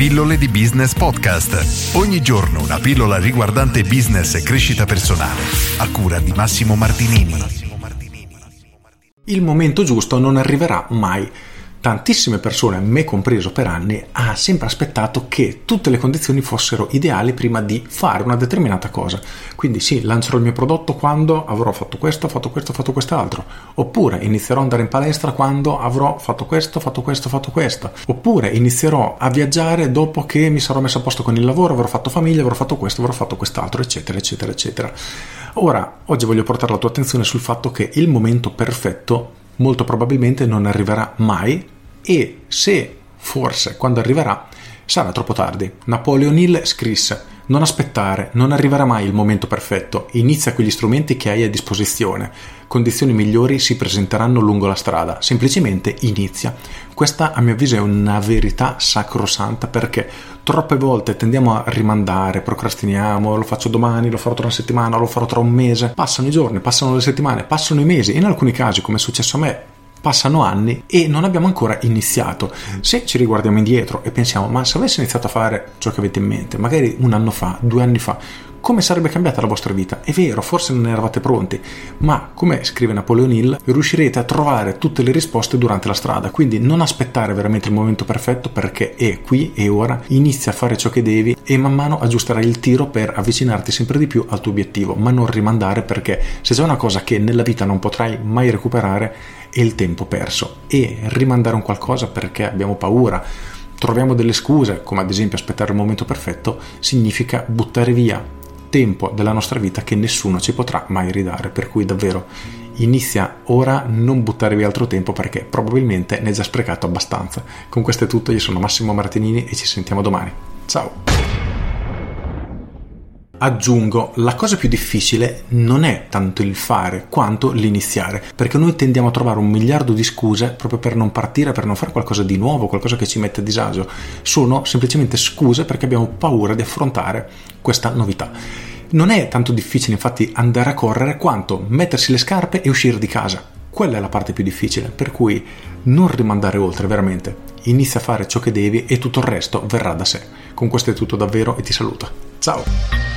Pillole di Business Podcast. Ogni giorno una pillola riguardante business e crescita personale. A cura di Massimo Martinini. Il momento giusto non arriverà mai tantissime persone, me compreso per anni, ha sempre aspettato che tutte le condizioni fossero ideali prima di fare una determinata cosa. Quindi sì, lancerò il mio prodotto quando avrò fatto questo, fatto questo, fatto quest'altro. Oppure inizierò ad andare in palestra quando avrò fatto questo, fatto questo, fatto questo. Oppure inizierò a viaggiare dopo che mi sarò messo a posto con il lavoro, avrò fatto famiglia, avrò fatto questo, avrò fatto quest'altro, eccetera, eccetera, eccetera. Ora, oggi voglio portare la tua attenzione sul fatto che il momento perfetto molto probabilmente non arriverà mai e se forse quando arriverà sarà troppo tardi. Napoleon Hill scrisse non aspettare, non arriverà mai il momento perfetto, inizia con gli strumenti che hai a disposizione, condizioni migliori si presenteranno lungo la strada, semplicemente inizia. Questa a mio avviso è una verità sacrosanta perché troppe volte tendiamo a rimandare, procrastiniamo, lo faccio domani, lo farò tra una settimana, lo farò tra un mese, passano i giorni, passano le settimane, passano i mesi, in alcuni casi come è successo a me passano anni e non abbiamo ancora iniziato. Se ci riguardiamo indietro e pensiamo, ma se avessi iniziato a fare ciò che avete in mente, magari un anno fa, due anni fa, come sarebbe cambiata la vostra vita? È vero, forse non eravate pronti, ma come scrive Napoleon Hill, riuscirete a trovare tutte le risposte durante la strada, quindi non aspettare veramente il momento perfetto perché è qui e ora, inizia a fare ciò che devi e man mano aggiusterai il tiro per avvicinarti sempre di più al tuo obiettivo, ma non rimandare perché se c'è una cosa che nella vita non potrai mai recuperare è il tempo perso. E rimandare un qualcosa perché abbiamo paura. Troviamo delle scuse, come ad esempio aspettare il momento perfetto, significa buttare via tempo della nostra vita che nessuno ci potrà mai ridare. Per cui davvero inizia ora, non buttare via altro tempo perché probabilmente ne hai già sprecato abbastanza. Con questo è tutto, io sono Massimo Martinini e ci sentiamo domani. Ciao! Aggiungo, la cosa più difficile non è tanto il fare quanto l'iniziare, perché noi tendiamo a trovare un miliardo di scuse proprio per non partire, per non fare qualcosa di nuovo, qualcosa che ci mette a disagio. Sono semplicemente scuse perché abbiamo paura di affrontare questa novità. Non è tanto difficile infatti andare a correre quanto mettersi le scarpe e uscire di casa. Quella è la parte più difficile, per cui non rimandare oltre veramente. Inizia a fare ciò che devi e tutto il resto verrà da sé. Con questo è tutto davvero e ti saluto. Ciao!